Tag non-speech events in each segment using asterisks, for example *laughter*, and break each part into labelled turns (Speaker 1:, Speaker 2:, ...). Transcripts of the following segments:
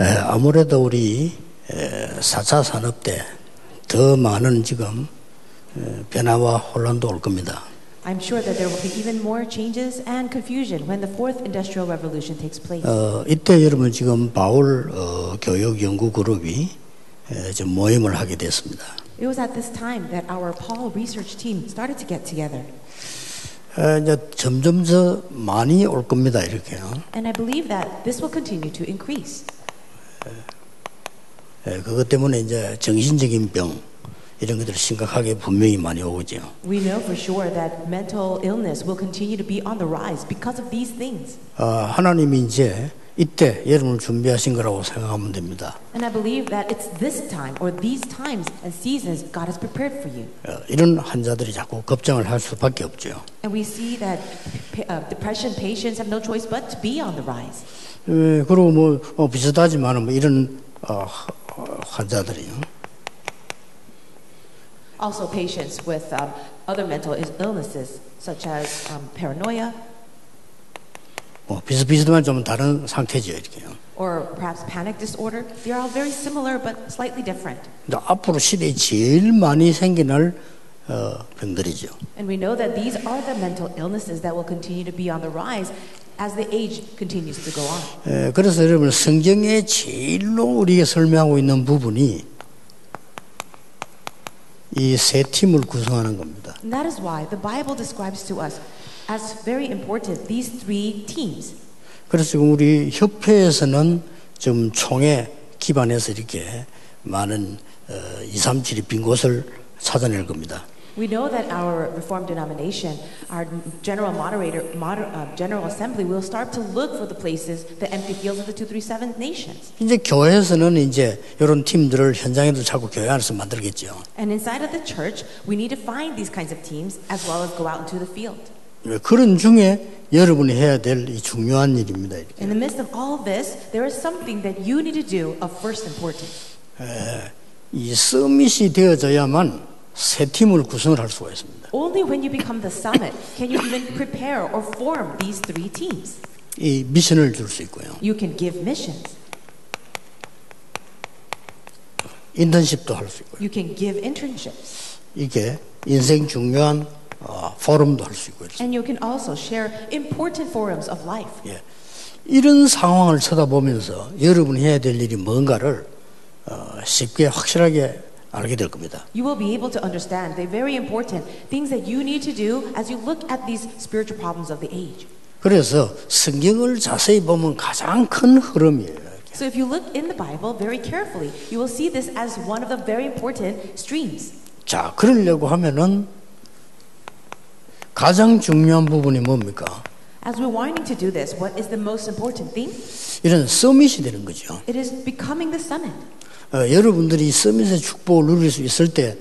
Speaker 1: 에, 아무래도 우리 에, 4차 산업 때 더 많은 지금 에, 변화와 혼란도 올 겁니다.
Speaker 2: I'm sure that there will be even more changes and confusion when the fourth industrial revolution takes place.
Speaker 1: 어, 이때 여러분 지금 바울 어, 교육 연구 그룹이 에, 좀 모임을 하게 됐습니다.
Speaker 2: It was at this time that our Paul research team started to get together.
Speaker 1: 에, 이제 점점 더 많이 올 겁니다. 이렇게요.
Speaker 2: And I believe that this will continue to increase.
Speaker 1: 에, 그것 때문에 이제 정신적인 병 이런 것들 심각하게 분명히 많이 오죠.
Speaker 2: We know for sure that mental illness will continue to be on the rise because of these things.
Speaker 1: 어, 하나님이 이제 이때 여러분을 준비하신 거라고 생각하면 됩니다.
Speaker 2: And I believe that it's this time or these times and seasons God has prepared for you.
Speaker 1: 어, 이런 환자들이 자꾸 걱정을 할 수밖에 없죠.
Speaker 2: And we see that uh, depression patients have no choice but to be on the rise.
Speaker 1: 에, 그리고 뭐 어, 비슷하지만 뭐 이런 어, 어, 환자들이요.
Speaker 2: Also, patients with um, other mental illnesses such as um, paranoia
Speaker 1: 뭐 비슷비슷하면 좀 다른 상태죠 이렇게요.
Speaker 2: or perhaps panic disorder. They are all very similar but slightly different.
Speaker 1: 근데 앞으로 시대에 제일 많이 생겨날 어, 병들이죠.
Speaker 2: And we know that these are the mental illnesses that will continue to be on the rise as the age continues to go on.
Speaker 1: 에, 그래서 여러분 성경에 제일로 우리에게 설명하고 있는 부분이 이 세 팀을 구성하는 겁니다.
Speaker 2: And that is why the Bible describes to us as very important these three teams.
Speaker 1: 그래서 지금 우리 협회에서는 좀 총에 기반해서 이렇게 많은 어, 2, 3, 7이 빈 곳을 찾아낼 겁니다.
Speaker 2: We know that our Reformed denomination, our general moderator, moder, uh, general assembly, will start to look for the places, the empty fields of the 237 nations.
Speaker 1: 이제 교회에서는 이제 이런 팀들을 현장에도 자꾸 교회 안에서 만들겠죠.
Speaker 2: And inside of the church, we need to find these kinds of teams as well as go out into the field.
Speaker 1: 그런 중에 여러분이 해야 될 이 중요한 일입니다. 이렇게.
Speaker 2: In the midst of all of this, there is something that you need to do of first importance.
Speaker 1: 이 서밋이 되어져야만 새 팀을 구성을 할 수가 있습니다.
Speaker 2: Only when you become the summit can you even prepare or form these three teams.
Speaker 1: 이 미션을 줄 수 있고요.
Speaker 2: You can give missions,
Speaker 1: 인턴십도 할 수 있고요.
Speaker 2: you can give internships,
Speaker 1: 이게 인생 중요한 어, 포럼도 할 수 있고 이렇습니다.
Speaker 2: and you can also share important forums of life.
Speaker 1: 예. 이런 상황을 쳐다보면서 여러분이 해야 될 일이 뭔가를 어, 쉽게 확실하게 알게 될 겁니다.
Speaker 2: You will be able to understand the very important things that you need to do as you look at these spiritual problems of the age.
Speaker 1: 그래서 성경을 자세히 보면 가장 큰 흐름이에요.
Speaker 2: So if you look in the Bible very carefully, you will see this as one of the very important streams.
Speaker 1: 자, 그러려고 하면은 가장 중요한 부분이 뭡니까?
Speaker 2: As we're wanting to do this, what is the most important thing?
Speaker 1: 이런 서밋이 되는 거죠.
Speaker 2: It is becoming the summit.
Speaker 1: 어, 여러분들이 서밋의 축복을 누릴 수 있을 때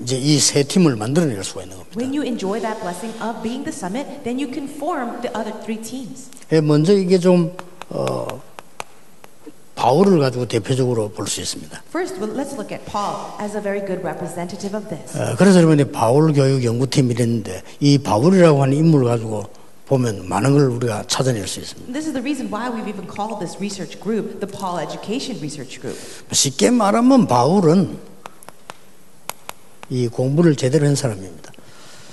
Speaker 1: 이제 이 세 팀을 만들어낼 수가 있는 겁니다.
Speaker 2: When you enjoy that blessing of being the summit, then you can form the other three teams.
Speaker 1: 예, 먼저 이게 좀 어, 바울을 가지고 대표적으로 볼 수 있습니다.
Speaker 2: First, well, let's look at Paul as a very good representative of this.
Speaker 1: 어, 그래서 여러분이 바울 교육 연구팀이 됐는데 이 바울이라고 하는 인물을 가지고 보면 많은 걸 우리가 찾아낼 수 있습니다.
Speaker 2: This is the reason why we've even called this research group the Paul Education Research Group.
Speaker 1: 쉽게 말하면 바울은 이 공부를 제대로 한 사람입니다.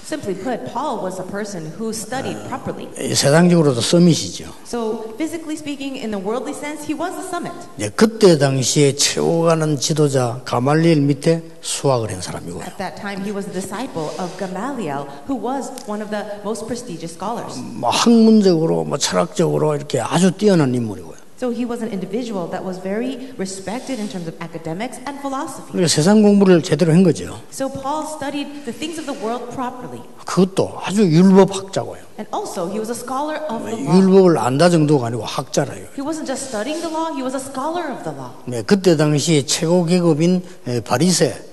Speaker 2: Simply put, Paul was a person who studied properly.
Speaker 1: 이 세상적으로도 서밋이죠.
Speaker 2: So, physically speaking, in the worldly sense, he was the summit.
Speaker 1: 예, 그때 당시에 최고가는 지도자 가말리엘 밑에 수학을 한 사람이고요.
Speaker 2: At that time, he was a disciple of Gamaliel, who was one of the most prestigious scholars.
Speaker 1: 뭐 학문적으로 뭐 철학적으로 이렇게 아주 뛰어난 인물이고요.
Speaker 2: So, he was an individual that was very respected in terms of academics and philosophy.
Speaker 1: 그러니까 세상 공부를 제대로 한 거죠.
Speaker 2: So, Paul studied the things of the world properly.
Speaker 1: 그것도 아주 율법 학자고요.
Speaker 2: And also, he was a scholar of the law.
Speaker 1: 율법을 안다 정도가 아니고 학자라요.
Speaker 2: He wasn't just studying the law, he was a scholar of the law.
Speaker 1: 네, 그때 당시 최고 계급인 에, 바리새 에,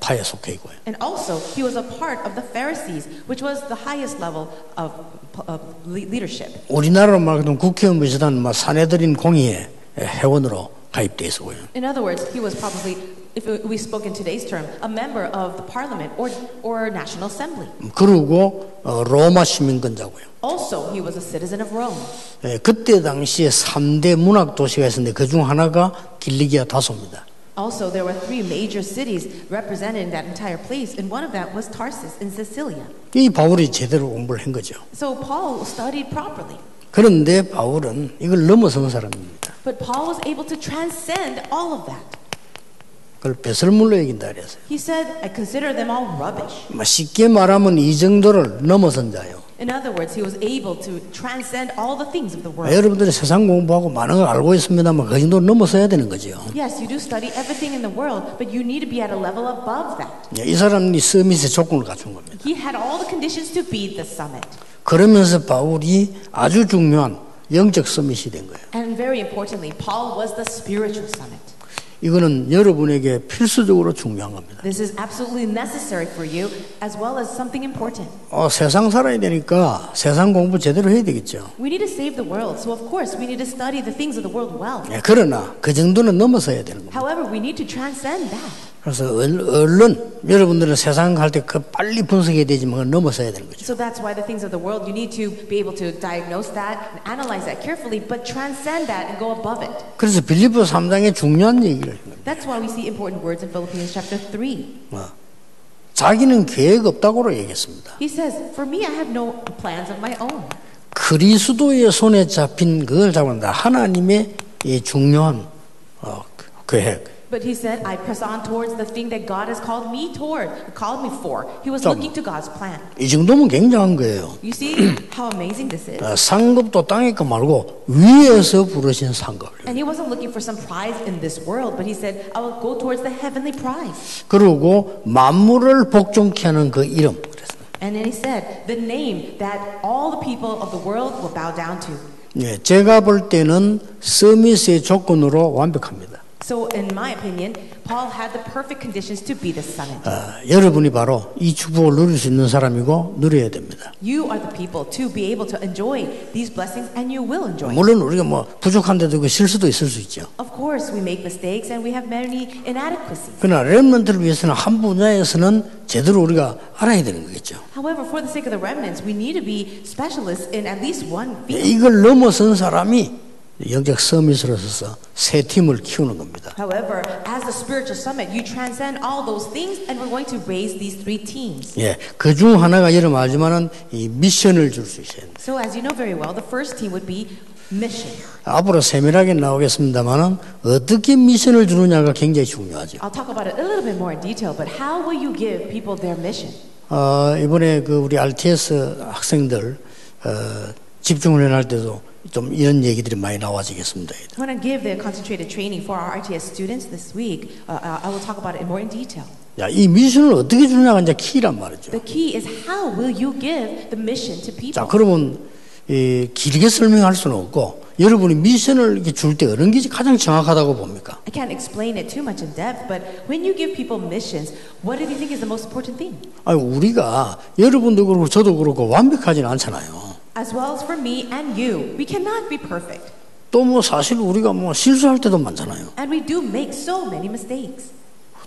Speaker 1: 파에 속해 있고요.
Speaker 2: And also, he was a part of the Pharisees, which was the highest level of, of le- leadership.
Speaker 1: 우리나라로 말하면 국회의원 비슷한 뭐 사내들인 공의회 회원으로 가입돼 있었고요.
Speaker 2: In other words, he was probably if we spoke in today's term, a member of the parliament or, or national assembly.
Speaker 1: 그리고 어, 로마 시민권자고요.
Speaker 2: Also, he was a citizen of Rome.
Speaker 1: 예, 그때 당시에 3대 문학 도시가 있었는데 그중 하나가 길리기아 다소입니다.
Speaker 2: Also, there were three major cities represented in that entire place, and one of that was Tarsus in Sicilia.
Speaker 1: 이 바울이 제대로 공부를 한 거죠.
Speaker 2: So Paul studied properly.
Speaker 1: 그런데 바울은 이걸 넘어선 사람입니다.
Speaker 2: But Paul was able to transcend all of that.
Speaker 1: 그걸 배설물로 여긴다 그랬어요.
Speaker 2: He said, I consider them all rubbish.
Speaker 1: 뭐 쉽게 말하면 이 정도를 넘어선 자요.
Speaker 2: In other words, he was able to transcend all the things of the world.
Speaker 1: 여러분들이 세상 공부하고 많은 걸 알고 있습니다만 그 정도 넘어서야 되는 거죠.
Speaker 2: Yes, you do study everything in the world, but you need to be at a level above that.
Speaker 1: 예, 이 사람이 서밋의 조건을 갖춘 겁니다.
Speaker 2: He had all the conditions to be the summit.
Speaker 1: 그러면서 바울이 아주 중요한 영적 서밋이 된 거예요.
Speaker 2: And very importantly, Paul was the spiritual summit.
Speaker 1: 이거는 여러분에게 필수적으로 중요한 겁니다.
Speaker 2: This is absolutely necessary for you as well as something important.
Speaker 1: 어, 세상 살아야 되니까 세상 공부 제대로 해야 되겠죠.
Speaker 2: We need to save the world, so of course we need to study the things of the world well.
Speaker 1: 예, 그러나 그 정도는 넘어서야 되는 겁니다.
Speaker 2: However, we need to transcend that.
Speaker 1: 그래서 얼- 얼른 여러분들은 세상 갈 때 그 빨리 분석해야 되지만 넘어서야 되는 거죠.
Speaker 2: So that's why the things of the world, you need to be able to diagnose that and analyze that carefully, but transcend that and go above it.
Speaker 1: 그래서 빌립보 3장에 중요한 얘기를.
Speaker 2: That's why we see important words in Philippians chapter 3.
Speaker 1: 어, 자기는 계획 없다고 얘기했습니다.
Speaker 2: He says, For me, I have no plans of my own.
Speaker 1: 그리스도의 손에 잡힌 그걸 잡는다. 하나님의 이 중요한 어, 계획.
Speaker 2: But he said, I press on towards the thing that God has called me toward, called me for. He was
Speaker 1: 좀-
Speaker 2: looking to God's plan.
Speaker 1: 이 정도면 굉장한 거예요.
Speaker 2: You see how amazing this is?
Speaker 1: 어, 상급도 땅에 거 말고 위에서 부르신 상급.
Speaker 2: And he wasn't looking for some prize in this world, but he said, I will go towards the heavenly prize.
Speaker 1: 그리고 만물을 복종케 하는 그 이름.
Speaker 2: And then he said, the name that all the people of the world will bow down to.
Speaker 1: 예, 제가 볼 때는 서밋의 조건으로 완벽합니다.
Speaker 2: So, in my opinion, Paul had the perfect conditions to be the summit.
Speaker 1: 어, 여러분이 바로 이 축복을 누릴 수 있는 사람이고 누려야 됩니다.
Speaker 2: You are the people to be able to enjoy these blessings, and you will enjoy.
Speaker 1: 물론 우리가 뭐 부족한데도 그 실수도 있을 수 있죠.
Speaker 2: Of course, we make mistakes and we have many inadequacies.
Speaker 1: 그러나 렘런트를 위해서는 한 분야에서는 제대로 우리가 알아야 되는 거겠죠.
Speaker 2: However, for the sake of the remnants, we need to be specialists in at least one
Speaker 1: 예,
Speaker 2: field.
Speaker 1: 이걸 넘어선 사람이 영적 서밋으로서 새 팀을 키우는 겁니다.
Speaker 2: However, as the spiritual summit, you transcend all those things, and we're going to raise these three teams.
Speaker 1: 예, 그중 하나가 여러분 알지만은 이 미션을 줄수 됩니다.
Speaker 2: So, as you know very well, the first team would be mission.
Speaker 1: 앞으로 세밀하게 나오겠습니다만은 어떻게 미션을 주느냐가 굉장히 중요하죠.
Speaker 2: I'll talk about it a little bit more in detail, but how will you give people their mission?
Speaker 1: 어, 이번에 그 우리 RTS 학생들 어, 집중훈련 할 때도 좀 이런 얘기들이 많이 나와지겠습니다.
Speaker 2: When I give the concentrated training for our RTS students this week, uh, uh, I will talk about it more in detail.
Speaker 1: 야, 이 미션을 어떻게 주느냐가 이제 키란 말이죠.
Speaker 2: The key is how will you give the mission to people?
Speaker 1: 자, 그러면 이, 길게 설명할 수는 없고 여러분이 미션을 줄 때 어느 게 가장 정확하다고 봅니까?
Speaker 2: I can't explain it too much in depth, but when you give people missions, what do you think is the most important thing?
Speaker 1: 아니, 우리가 여러분도 그렇고 저도 그렇고 완벽하지는 않잖아요.
Speaker 2: As well as for me and you, we cannot be perfect.
Speaker 1: 또 뭐 사실 우리가 뭐 실수할 때도 많잖아요.
Speaker 2: And we do make so many mistakes.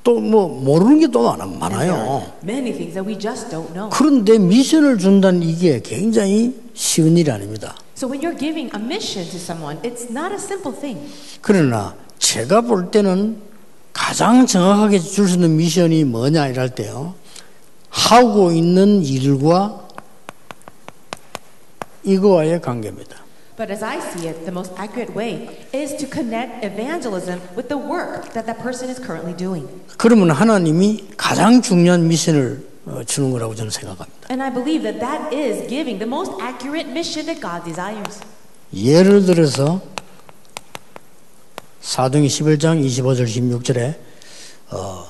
Speaker 1: 또 뭐 모르는 게 또 많아요.
Speaker 2: many things that we just don't know.
Speaker 1: 그런데 미션을 준다는 이게 굉장히 쉬운 일이 아닙니다.
Speaker 2: So when you're giving a mission to someone, it's not a simple thing.
Speaker 1: 그러나 제가 볼 때는 가장 정확하게 줄 수 있는 미션이 뭐냐 이럴 때요. 하고 있는 일과 이거와의 관계입니다.
Speaker 2: But as I see it, the most accurate way is to connect evangelism with the work that that person is currently doing.
Speaker 1: 그러면 하나님이 가장 중요한 미션을 어, 주는 거라고 저는 생각합니다.
Speaker 2: And I believe that that is giving the most accurate mission that God desires.
Speaker 1: 예를 들어서 사도행 11장 25절 16절에 어,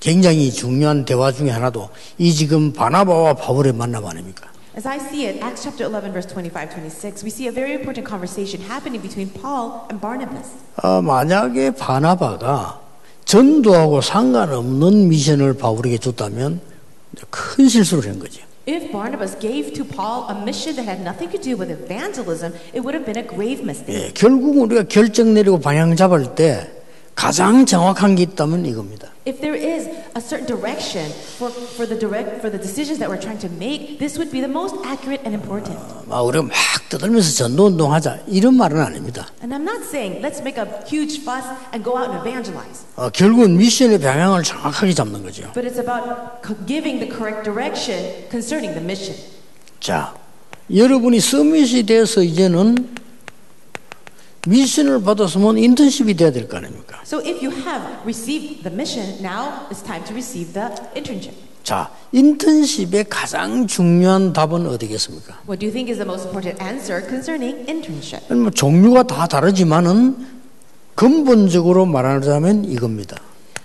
Speaker 1: 굉장히 중요한 대화 중에 하나도 이 지금 바나바와 바울의 만남 아닙니까?
Speaker 2: As I see it, Acts chapter 11, verse 25, 26, we see a very important conversation happening between Paul and Barnabas.
Speaker 1: 어, 만약에 바나바가 전도하고 상관없는 미션을 바울에게 줬다면 큰 실수를 한 거죠.
Speaker 2: If Barnabas gave to Paul a mission that had nothing to do with evangelism, it would have been a grave mistake.
Speaker 1: 예, 결국 우리가 결정 내리고 방향 잡을 때 가장 정확한 게 있다면 이겁니다.
Speaker 2: If there is a certain direction for, for the direct for the decisions that we're trying to make, this would be the most accurate and important.
Speaker 1: 막 우리가 막 떠들면서 전도 운동하자 이런 말은 아닙니다.
Speaker 2: And I'm not saying let's make a huge fuss and go out and evangelize,
Speaker 1: 어, 결국은 미션의 방향을 정확하게 잡는 거죠.
Speaker 2: but it's about giving the correct direction concerning the mission.
Speaker 1: 자, 여러분이 서밋이 돼서 이제는 미션을 받았으면 인턴십이 돼야 될 거 아닙니까?
Speaker 2: So if you have received the mission, now it's time to receive the internship.
Speaker 1: 자, 인턴십의 가장 중요한 답은 어디겠습니까?
Speaker 2: What do you think is the most important answer concerning internship?
Speaker 1: 뭐 종류가 다 다르지만은 근본적으로 말하자면 이겁니다.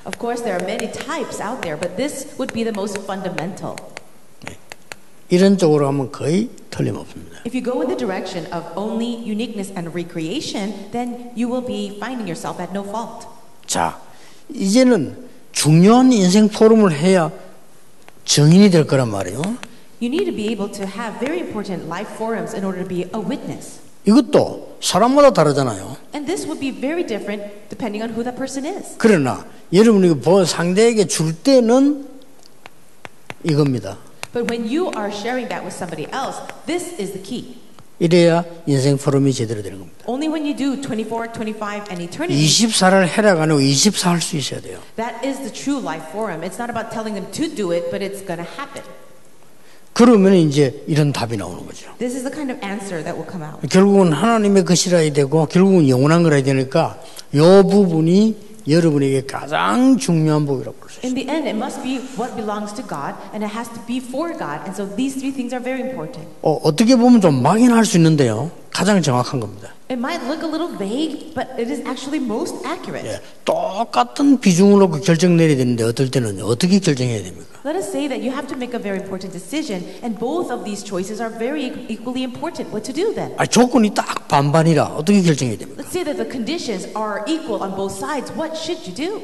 Speaker 2: Of course, there are many types out there, but this would be the most fundamental.
Speaker 1: 이런 쪽으로 하면 거의 틀림없습니다.
Speaker 2: If you go in the direction of only uniqueness and recreation, then you will be finding yourself at no fault.
Speaker 1: 자, 이제는 중요한 인생 포럼을 해야 정인이 될 거란 말이에요.
Speaker 2: You need to be able to have very important life forums in order to be a witness.
Speaker 1: 이것도 사람마다 다르잖아요.
Speaker 2: And this would be very different depending on who that person is.
Speaker 1: 그러나 여러분이 보- 상대에게 줄 때는 이겁니다.
Speaker 2: But when you are sharing that with somebody else, this is the key.
Speaker 1: 이래야 인생 포럼이 제대로 되는 겁니다.
Speaker 2: Only when you do 24, 25, and eternity,
Speaker 1: 24를 해라가 아니고 24 할 수 있어야 돼요.
Speaker 2: that is the true life forum. It's not about telling them to do it, but it's going to happen.
Speaker 1: 그러면 이제 이런 답이 나오는 거죠.
Speaker 2: This is the kind of answer that will come out.
Speaker 1: 결국은 하나님의 것이라야 되고 결국은 영원한 거라야 되니까 이 부분이 여러분에게 가장 중요한 복이라고 볼 수 있어요.
Speaker 2: In the end, it must be what belongs to God, and it has to be for God. And so these three things are very important.
Speaker 1: 어, 어떻게 보면 좀 막연할 수 있는데요. 가장 정확한 겁니다.
Speaker 2: It might look a little vague, but it is actually most accurate.
Speaker 1: 예, 똑같은 비중을 놓고 결정 내려야 되는데 어떨 때는 어떻게 결정해야 됩니까?
Speaker 2: Let us say that you have to make a very important decision, and both of these choices are very equally important. What to do then?
Speaker 1: 아, 조건이 딱 반반이라 어떻게 결정해야 됩니까?
Speaker 2: Let's say that the conditions are equal on both sides. What should you do?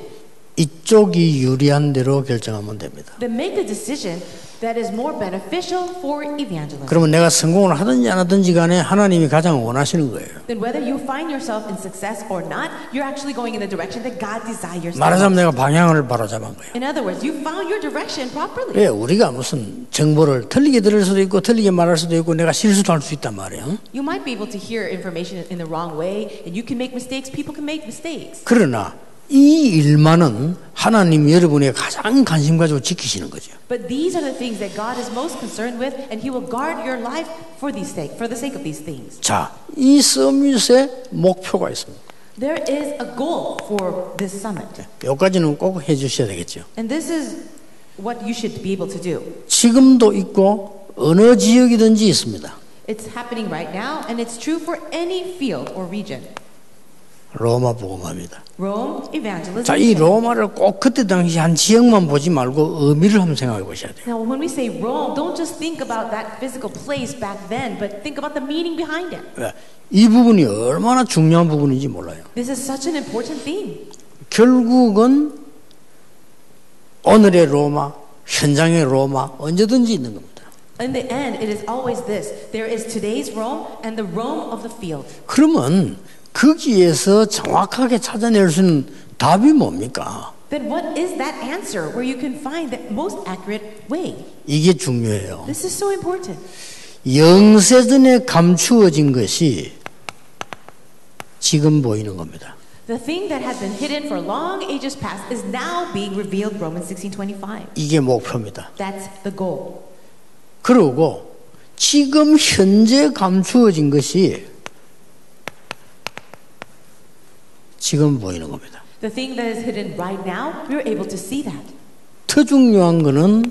Speaker 1: 이쪽이 유리한 대로 결정하면 됩니다.
Speaker 2: Then make the decision that is more beneficial for evangelism.
Speaker 1: 그러면 내가 성공을 하든지 안 하든지 간에 하나님이 가장 원하시는 거예요.
Speaker 2: Then whether you find yourself in success or not, you're actually going in the direction that God desires.
Speaker 1: 말하자면 내가 방향을 바로 잡은 거예요.
Speaker 2: In other words, you found your direction properly.
Speaker 1: 왜 우리가 무슨 정보를 틀리게 들을 수도 있고 틀리게 말할 수도 있고 내가 실수도 할 수 있단 말이에요.
Speaker 2: You might be able to hear information in the wrong way, and you can make mistakes. People can make mistakes.
Speaker 1: 그러나 이 일만은 하나님 여러분의 가장 관심 가지고 지키시는 거죠.
Speaker 2: But these are the things that God is most concerned with, and He will guard your life for these sake, for the sake of these things.
Speaker 1: 자, 이 서밋의 목표가 있습니다.
Speaker 2: There is a goal for this summit,
Speaker 1: 여기까지는 꼭 해주셔야 되겠죠.
Speaker 2: and this is what you should be able to do.
Speaker 1: 지금도 있고 어느 지역이든지 있습니다.
Speaker 2: It's happening right now, and it's true for any field or region.
Speaker 1: 로마
Speaker 2: evangelism.
Speaker 1: 자, 이 로마를 꼭 그때 당시 한 지역만 보지 말고 의미를 한번 생각해 보셔야 돼요.
Speaker 2: Now, when we say Rome, don't just think about that physical place back then, but think about the meaning behind it.
Speaker 1: 왜? 이 부분이 얼마나 중요한 부분인지 몰라요.
Speaker 2: This is such an important theme.
Speaker 1: 결국은 오늘의 로마, 현장의 로마 언제든지 있는 겁니다.
Speaker 2: In the end, it is always this there is today's Rome and the Rome of the field.
Speaker 1: 그러면 거기에서 정확하게 찾아낼 수 있는 답이 뭡니까?
Speaker 2: Then, what is that answer where you can find the most accurate way?
Speaker 1: 이게 중요해요.
Speaker 2: This is so important.
Speaker 1: 영세전에 감추어진 것이 지금 보이는 겁니다.
Speaker 2: The thing that had been hidden for long ages past is now being revealed, Romans 16:25.
Speaker 1: 이게 목표입니다.
Speaker 2: That's the goal.
Speaker 1: 그리고 지금 현재 감추어진 것이 지금 보이는 겁니다.
Speaker 2: The thing that is hidden right now, we're able to see that.
Speaker 1: 더 중요한 것은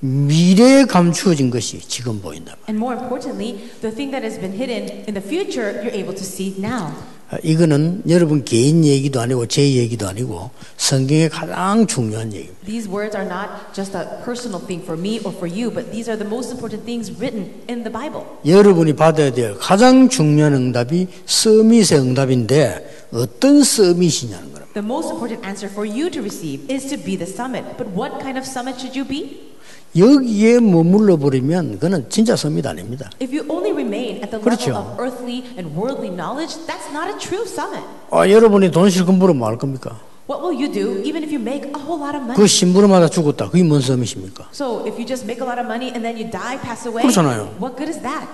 Speaker 1: 미래에 감추어진 것이 지금 보인다.
Speaker 2: And more importantly, the thing that has been hidden in the future, you're able to see now.
Speaker 1: 아, 이거는 여러분 개인 얘기도 아니고 제 얘기도 아니고 성경의 가장 중요한 얘기입니다.
Speaker 2: These words are not just a personal thing for me or for you, but these are the most important things written in the Bible.
Speaker 1: 여러분이 받아야 될 가장 중요한 응답이 서밋의 응답인데 어떤 서밋이냐는 거예요.
Speaker 2: The most important answer for you to receive is to be the summit. But what kind of summit should you be?
Speaker 1: 여기에 머물러 버리면 그는 진짜 섬이 아닙니다.
Speaker 2: If you only remain at the
Speaker 1: 그렇죠.
Speaker 2: level of earthly and worldly knowledge, that's not a true summit.
Speaker 1: 아, 여러분이 돈 실컷 벌으면 뭐할 겁니까?
Speaker 2: What will you do even if you make a whole lot of money?
Speaker 1: 그 심부름하다 죽었다. 그게 뭔 섬이십니까?
Speaker 2: So if you just make a lot of money and then you die, pass away,
Speaker 1: 그렇잖아요.
Speaker 2: what good is that?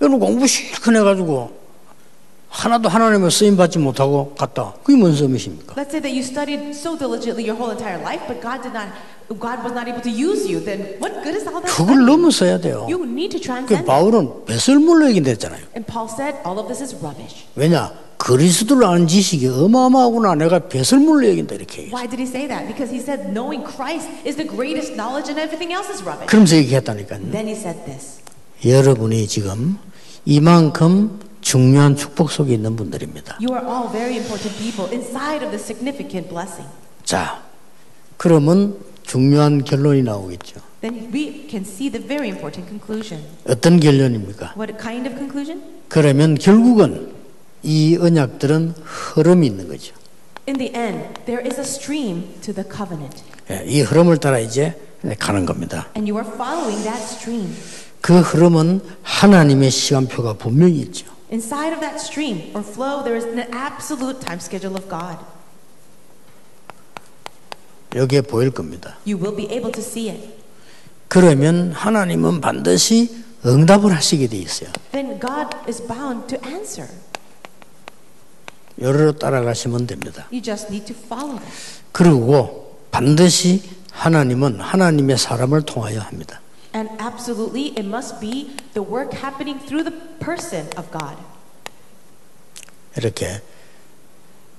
Speaker 1: 여러분 공부 실컷 해가지고 하나도 하나님의 쓰임 받지 못하고 갔다. 그게 뭔 섬이십니까?
Speaker 2: Let's say that you studied so diligently your whole entire life, but God did not, God was not able to use you. Then what good is all that?
Speaker 1: 그걸? 넘어서야 돼요.
Speaker 2: You need to
Speaker 1: 그
Speaker 2: transcend.
Speaker 1: 바울은 배설물로 얘기했잖아요.
Speaker 2: And Paul said, all of this is rubbish.
Speaker 1: 왜냐? 그리스도를 아는 지식이 어마어마하구나. 내가 배설물로 얘긴다 이렇게 얘기했어요.
Speaker 2: Why did he say that? Because he said knowing Christ is the greatest knowledge and everything else is rubbish.
Speaker 1: 그러면서 얘기했다니까요.
Speaker 2: Then he said this.
Speaker 1: 여러분이 지금 이만큼 중요한 축복 속에 있는 분들입니다.
Speaker 2: You are all very important people inside of the significant blessing.
Speaker 1: 자, 그러면 중요한 결론이 나오겠죠.
Speaker 2: Then we can see the very important conclusion.
Speaker 1: 어떤 결론입니까?
Speaker 2: What kind of conclusion?
Speaker 1: 그러면 결국은 이 언약들은 흐름이 있는 거죠.
Speaker 2: In the end, there is a stream to the covenant,
Speaker 1: 예, 이 흐름을 따라 이제 가는 겁니다.
Speaker 2: and you are following that stream.
Speaker 1: 그 흐름은 하나님의 시간표가 분명히 있죠.
Speaker 2: Inside of that stream or flow, there is an absolute time schedule of God.
Speaker 1: 여기에 보일 겁니다.
Speaker 2: You will be able to see it.
Speaker 1: 그러면 하나님은 반드시 응답을 하시게 돼 있어요.
Speaker 2: Then God is bound to answer.
Speaker 1: 요로 따라가시면 됩니다.
Speaker 2: You just need to follow that.
Speaker 1: 그리고 반드시 하나님은 하나님의 사람을 통하여 합니다.
Speaker 2: And absolutely, it must be the work happening through the person of God.
Speaker 1: 이렇게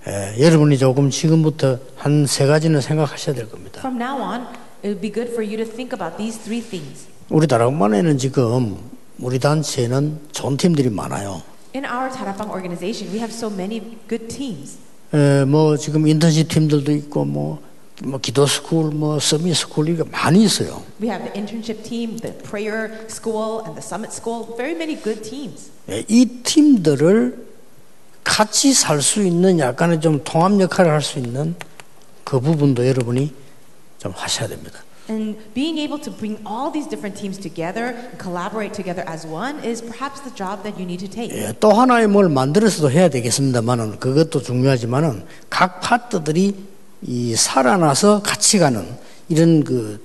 Speaker 1: 에, 여러분이 조금 지금부터 한 세 가지는 생각하셔야 될 겁니다.
Speaker 2: From now on, it would be good for you to think about these three things.
Speaker 1: 우리 다락반에는 지금 우리 단체에는 좋은 팀들이 많아요.
Speaker 2: In our Tarapang organization, we have so many good teams.
Speaker 1: 에, 뭐 지금 인턴십 팀들도 있고 뭐, 뭐 기도 스쿨, 뭐 서밋 스쿨 이게 많이 있어요.
Speaker 2: We have the internship team, the prayer school, and the summit school. Very many good teams.
Speaker 1: 예, 이 팀들을 같이 살 수 있는 약간의 좀 통합 역할을 할 수 있는 그 부분도 여러분이 좀 하셔야 됩니다.
Speaker 2: And being able to bring all these different teams together collaborate together as one is perhaps the job that you need to take.
Speaker 1: 예, 또 하나의 뭘 만들어서도 해야 되겠습니다만은 그것도 중요하지만은 각 파트들이 이 살아나서 같이 가는 이런 그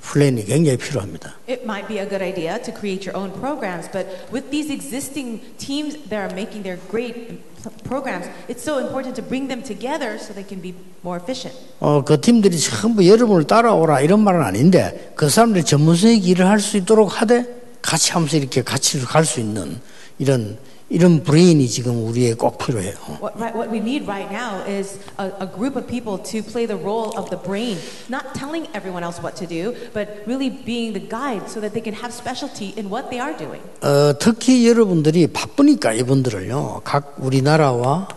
Speaker 1: 플랜이 굉장히 필요합니다.
Speaker 2: It might be a good idea to create your own programs, but with these existing teams that are making their great programs, it's so important to bring them together so they can be more efficient.
Speaker 1: 어, 그 팀들이 전부 여러분을 따라오라 이런 말은 아닌데 그 사람들이 전문성의 일을 할 수 있도록 하되 같이 하면서 이렇게 같이 갈 수 있는 이런 이런 브레인이 지금 우리에 꼭 필요해요.
Speaker 2: What, right, what we need right now is a, a group of people to play the role of the brain, not telling everyone else what to do, but really being the guide so that they can have specialty in what they are doing.
Speaker 1: 어, 특히 여러분들이 바쁘니까 이분들을요, 각 우리나라와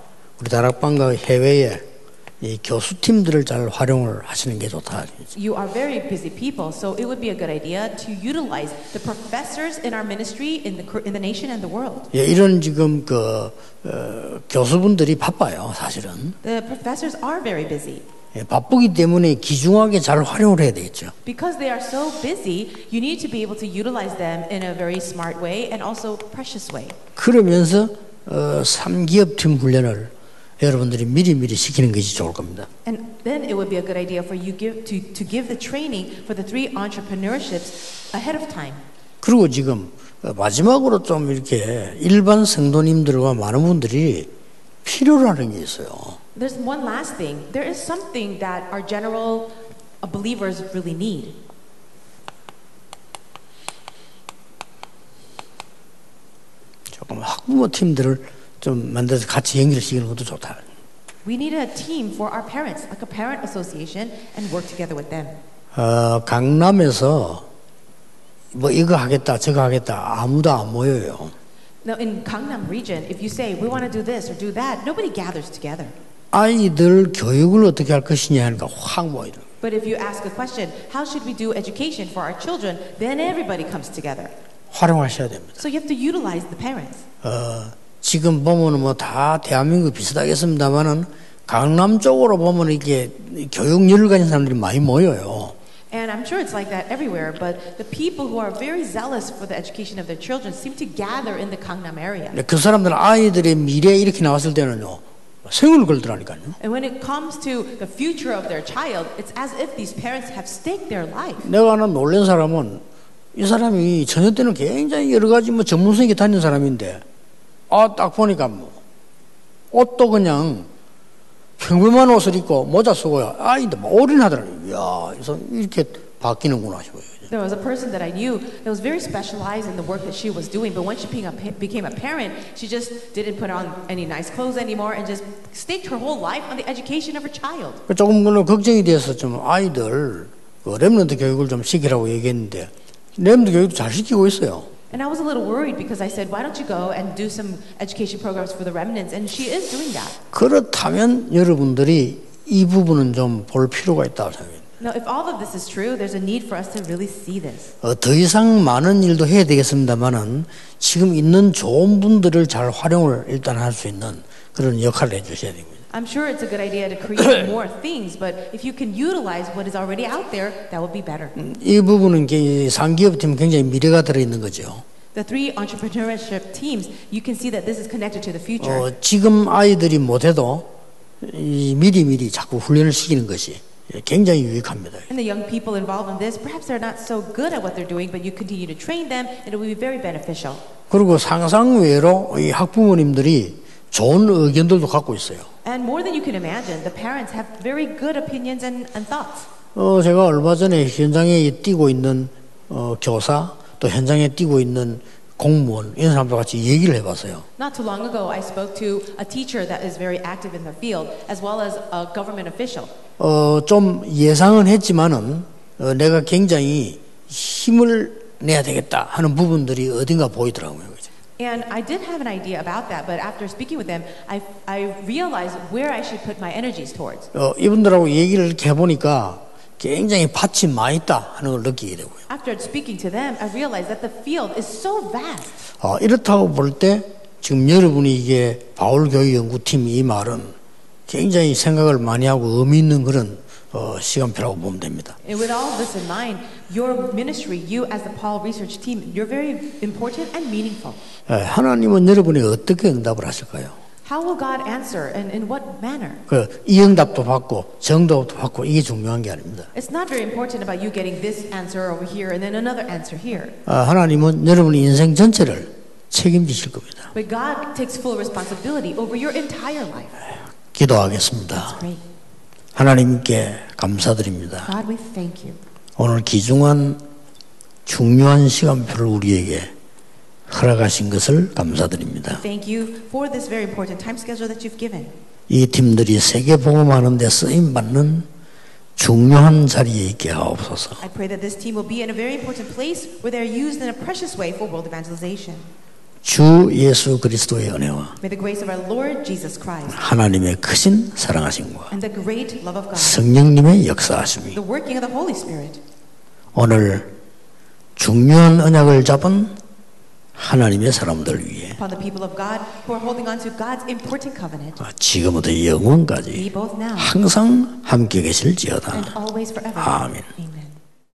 Speaker 1: 우리 다락방과 해외에 이 교수팀들을 잘 활용을 하시는 게 좋다.
Speaker 2: You are very busy people, so it would be a good idea to utilize the professors in our ministry in the, in the nation and the world.
Speaker 1: 예, 이런 지금 그 어, 교수분들이 바빠요, 사실은.
Speaker 2: The professors are very busy.
Speaker 1: 예, 바쁘기 때문에 기중하게 잘 활용을 해야 되겠죠.
Speaker 2: Because they are so busy, you need to be able to utilize them in a very smart way and also precious way.
Speaker 1: 그러면서 어, 3기업 팀 훈련을 여러분들이 미리미리 시키는 것이 좋을 겁니다.
Speaker 2: And then it would be a good idea for you give, to, to give the training for the three entrepreneurships ahead of time.
Speaker 1: 그리고 지금 어, 마지막으로 좀 이렇게 일반 성도님들과 많은 분들이 필요로 하는 게 있어요.
Speaker 2: There's one last thing. There is something that our general uh, believers really need.
Speaker 1: 조금 학부모 팀들을 좀 만들어서 같이 연결시키는 것도 좋다.
Speaker 2: We need a team for our parents, like a parent association, and work together with them.
Speaker 1: 어, 강남에서 뭐 이거 하겠다 저거 하겠다 아무도 안 모여요.
Speaker 2: Now, in Gangnam region, if you say we want to do this or do that, nobody gathers together.
Speaker 1: 아이들 교육을 어떻게 할 것이냐 하니까 확 모이는.
Speaker 2: But if you ask a question, how should we do education for our children, then everybody comes together.
Speaker 1: 활용하셔야 됩니다.
Speaker 2: So you have to utilize the parents.
Speaker 1: 어, 지금 보면은 뭐다 대한민국 비슷하겠습니다만은 강남 쪽으로 보면 이게 교육 열을 가진 사람들이 많이 모여요.
Speaker 2: And I'm sure it's like that everywhere, but the people who are very zealous for the education of their children seem to gather in the Gangnam area.
Speaker 1: 그 사람들은 아이들의 미래 이렇게 나왔을 때는요 생을 걸더라니까요.
Speaker 2: And when it comes to the future of their child, it's as if these parents have staked their life.
Speaker 1: 내가 아는 놀란 사람은 이 사람이 전혀 때는 굉장히 여러 가지 뭐 전문성이 다닌 사람인데 아 딱 보니까 뭐 옷도 그냥 평범한 옷을 입고 모자 쓰고요. 아인데 뭐 올인하더라고요. 이야, 그래서 이렇게 바뀌는구나 싶어요.
Speaker 2: There was a person that I knew that was very specialized in the work that she was doing, but when she became a, parent, she just didn't put on any nice clothes anymore and just staked her whole life on the education of her child.
Speaker 1: 조금 그는 걱정이 돼서 좀 아이들 그 랩런트 교육을 좀 시키라고 얘기했는데 랩런트 교육도 잘 시키고 있어요.
Speaker 2: And I was a little worried because I said, why don't you go and do some education programs for the remnants? And she is doing that.
Speaker 1: 그렇다면 여러분들이 이 부분은 좀 볼 필요가 있다고 생각해요.
Speaker 2: Now, if all of this is true, there's a need for us to really see this.
Speaker 1: 어, 더 이상 많은 일도 해야 되겠습니다만은 지금 있는 좋은 분들을 잘 활용을 일단 할 수 있는 그런 역할을 해주셔야 됩니다.
Speaker 2: I'm sure it's a good idea to create *coughs* more things, but if you can utilize what is already out there, that would be better.
Speaker 1: 이 부분은 게- 상기업팀 굉장히 미래가 들어있는 거죠.
Speaker 2: The three entrepreneurship teams, you can see that this is connected to the future.
Speaker 1: 어, 지금 아이들이 못해도 이 미리미리 자꾸 훈련을 시키는 것이 굉장히 유익합니다.
Speaker 2: And the young people involved in this, perhaps they're not so good at what they're doing, but you continue to train them, and it will be very beneficial.
Speaker 1: 그리고 상상외로 이 학부모님들이 좋은 의견들도 갖고 있어요.
Speaker 2: And more than you can imagine, the parents have very good opinions and, and thoughts.
Speaker 1: 어, 제가 얼마 전에 현장에 뛰고 있는 어, 교사 또 현장에 뛰고 있는 공무원 이런 사람들 같이 얘기를 해봤어요.
Speaker 2: Not too long ago, I spoke to a teacher that is very active in the field, as well as a government official.
Speaker 1: 어, 좀 예상은 했지만은 어, 내가 굉장히 힘을 내야 되겠다 하는 부분들이 어딘가 보이더라고요.
Speaker 2: And I did have an idea about that, but after speaking with them, I, I realized where I should put my energies towards.
Speaker 1: 어, 이분들하고 얘기를 이렇게 해보니까 굉장히 밭이 많이 있다 하는 걸 느끼게 되고요.
Speaker 2: After speaking to them, I realized that the field is so vast.
Speaker 1: 어, 이렇다고 볼 때 지금 여러분이 이게 바울교육 연구팀 이 말은 굉장히 생각을 많이 하고 의미 있는 그런 어, 시간표라고 보면 됩니다.
Speaker 2: And with all this in mind, your ministry, you as the Paul Research Team, you're very important and meaningful.
Speaker 1: 예, 하나님은 여러분이 어떻게 응답을 하실까요?
Speaker 2: How will God answer and in what manner?
Speaker 1: 그 이 응답도 받고 정답도 받고 이게 중요한 게 아닙니다.
Speaker 2: It's not very important about you getting this answer over here and then another answer here.
Speaker 1: 아, 하나님은 여러분의 인생 전체를 책임지실 겁니다.
Speaker 2: But God takes full responsibility over your entire life.
Speaker 1: 기도하겠습니다.
Speaker 2: Great.
Speaker 1: 하나님께 감사드립니다.
Speaker 2: God, we thank you.
Speaker 1: 오늘 귀중한 중요한 시간표를 우리에게 허락하신 것을 감사드립니다.
Speaker 2: Thank you for this very important time schedule that you've given.
Speaker 1: 이 팀들이 세계 복음하는 데 쓰임 받는 중요한 자리에 있게 하옵소서. 주 예수 그리스도의 은혜와
Speaker 2: May the grace of our Lord Jesus Christ
Speaker 1: 하나님의 크신 사랑하심과
Speaker 2: and the great love of God,
Speaker 1: 성령님의 역사하심이
Speaker 2: the working of the Holy Spirit,
Speaker 1: 오늘 중요한 언약을 잡은 하나님의 사람들 위해
Speaker 2: upon the people of God who are holding on to God's important covenant,
Speaker 1: 지금부터 영원까지 항상 함께 계실지어다.
Speaker 2: and always forever.
Speaker 1: 아멘.
Speaker 2: Amen.